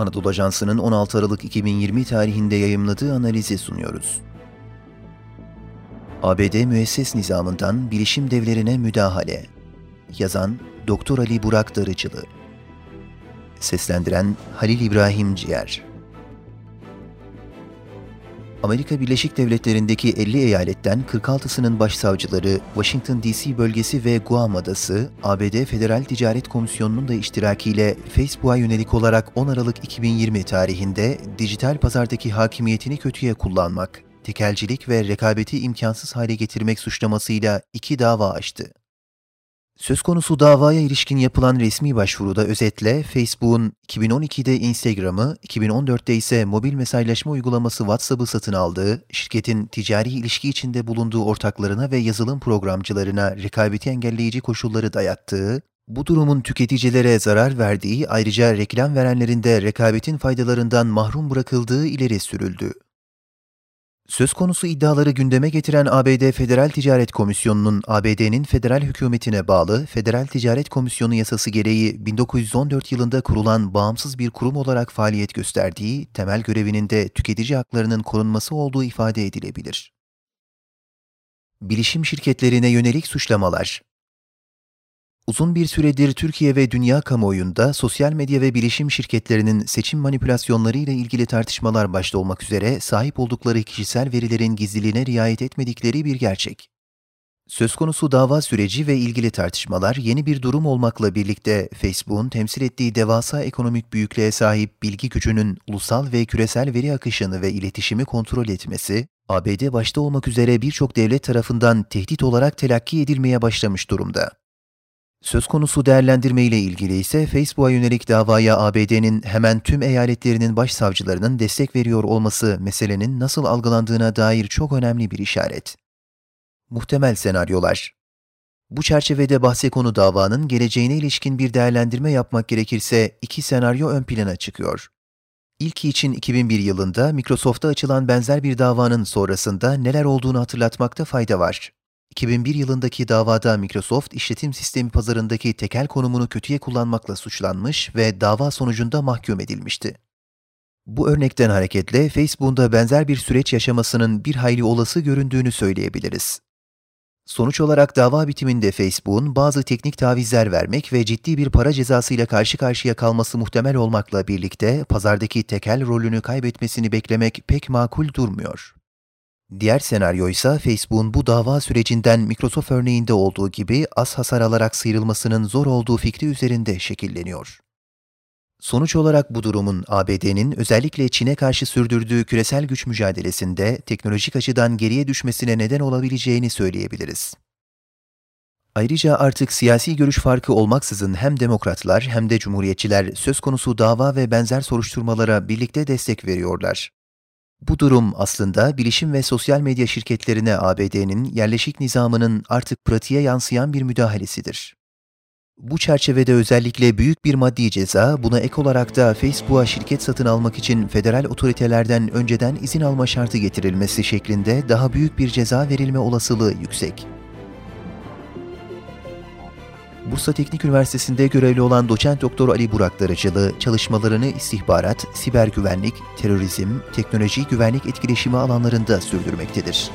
Anadolu Ajansı'nın 16 Aralık 2020 tarihinde yayımladığı analizi sunuyoruz. ABD müesses nizamından bilişim devlerine müdahale. Yazan Doktor Ali Burak Darıcılı. Seslendiren Halil İbrahim Ciğer. Amerika Birleşik Devletleri'ndeki 50 eyaletten 46'sının başsavcıları, Washington DC bölgesi ve Guam adası, ABD Federal Ticaret Komisyonu'nun da iştirakiyle Facebook'a yönelik olarak 10 Aralık 2020 tarihinde dijital pazardaki hakimiyetini kötüye kullanmak, tekelcilik ve rekabeti imkansız hale getirmek suçlamasıyla iki dava açtı. Söz konusu davaya ilişkin yapılan resmi başvuruda özetle Facebook'un 2012'de Instagram'ı, 2014'te ise mobil mesajlaşma uygulaması WhatsApp'ı satın aldığı, şirketin ticari ilişki içinde bulunduğu ortaklarına ve yazılım programcılarına rekabeti engelleyici koşulları dayattığı, bu durumun tüketicilere zarar verdiği ayrıca reklam verenlerin de rekabetin faydalarından mahrum bırakıldığı ileri sürüldü. Söz konusu iddiaları gündeme getiren ABD Federal Ticaret Komisyonu'nun ABD'nin federal hükümetine bağlı Federal Ticaret Komisyonu yasası gereği 1914 yılında kurulan bağımsız bir kurum olarak faaliyet gösterdiği temel görevinin de tüketici haklarının korunması olduğu ifade edilebilir. Bilişim şirketlerine yönelik suçlamalar Uzun bir süredir Türkiye ve dünya kamuoyunda sosyal medya ve bilişim şirketlerinin seçim manipülasyonları ile ilgili tartışmalar başta olmak üzere sahip oldukları kişisel verilerin gizliliğine riayet etmedikleri bir gerçek. Söz konusu dava süreci ve ilgili tartışmalar yeni bir durum olmakla birlikte Facebook'un temsil ettiği devasa ekonomik büyüklüğe sahip bilgi gücünün ulusal ve küresel veri akışını ve iletişimi kontrol etmesi, ABD başta olmak üzere birçok devlet tarafından tehdit olarak telakki edilmeye başlamış durumda. Söz konusu değerlendirme ile ilgili ise Facebook'a yönelik davaya ABD'nin hemen tüm eyaletlerinin başsavcılarının destek veriyor olması meselenin nasıl algılandığına dair çok önemli bir işaret. Muhtemel senaryolar Bu çerçevede bahse konu davanın geleceğine ilişkin bir değerlendirme yapmak gerekirse iki senaryo ön plana çıkıyor. İlki için 2001 yılında Microsoft'ta açılan benzer bir davanın sonrasında neler olduğunu hatırlatmakta fayda var. 2001 yılındaki davada Microsoft işletim sistemi pazarındaki tekel konumunu kötüye kullanmakla suçlanmış ve dava sonucunda mahkum edilmişti. Bu örnekten hareketle Facebook'un da benzer bir süreç yaşamasının bir hayli olası göründüğünü söyleyebiliriz. Sonuç olarak dava bitiminde Facebook'un bazı teknik tavizler vermek ve ciddi bir para cezasıyla karşı karşıya kalması muhtemel olmakla birlikte pazardaki tekel rolünü kaybetmesini beklemek pek makul durmuyor. Diğer senaryo ise Facebook'un bu dava sürecinden Microsoft örneğinde olduğu gibi az hasar alarak sıyrılmasının zor olduğu fikri üzerinde şekilleniyor. Sonuç olarak bu durumun ABD'nin özellikle Çin'e karşı sürdürdüğü küresel güç mücadelesinde teknolojik açıdan geriye düşmesine neden olabileceğini söyleyebiliriz. Ayrıca artık siyasi görüş farkı olmaksızın hem demokratlar hem de cumhuriyetçiler söz konusu dava ve benzer soruşturmalara birlikte destek veriyorlar. Bu durum aslında bilişim ve sosyal medya şirketlerine ABD'nin yerleşik nizamının artık pratiğe yansıyan bir müdahalesidir. Bu çerçevede özellikle büyük bir maddi ceza, buna ek olarak da Facebook'a şirket satın almak için federal otoritelerden önceden izin alma şartı getirilmesi şeklinde daha büyük bir ceza verilme olasılığı yüksek. Bursa Teknik Üniversitesi'nde görevli olan doçent doktor Ali Burak Darıcılı çalışmalarını istihbarat, siber güvenlik, terörizm, teknoloji güvenlik etkileşimi alanlarında sürdürmektedir.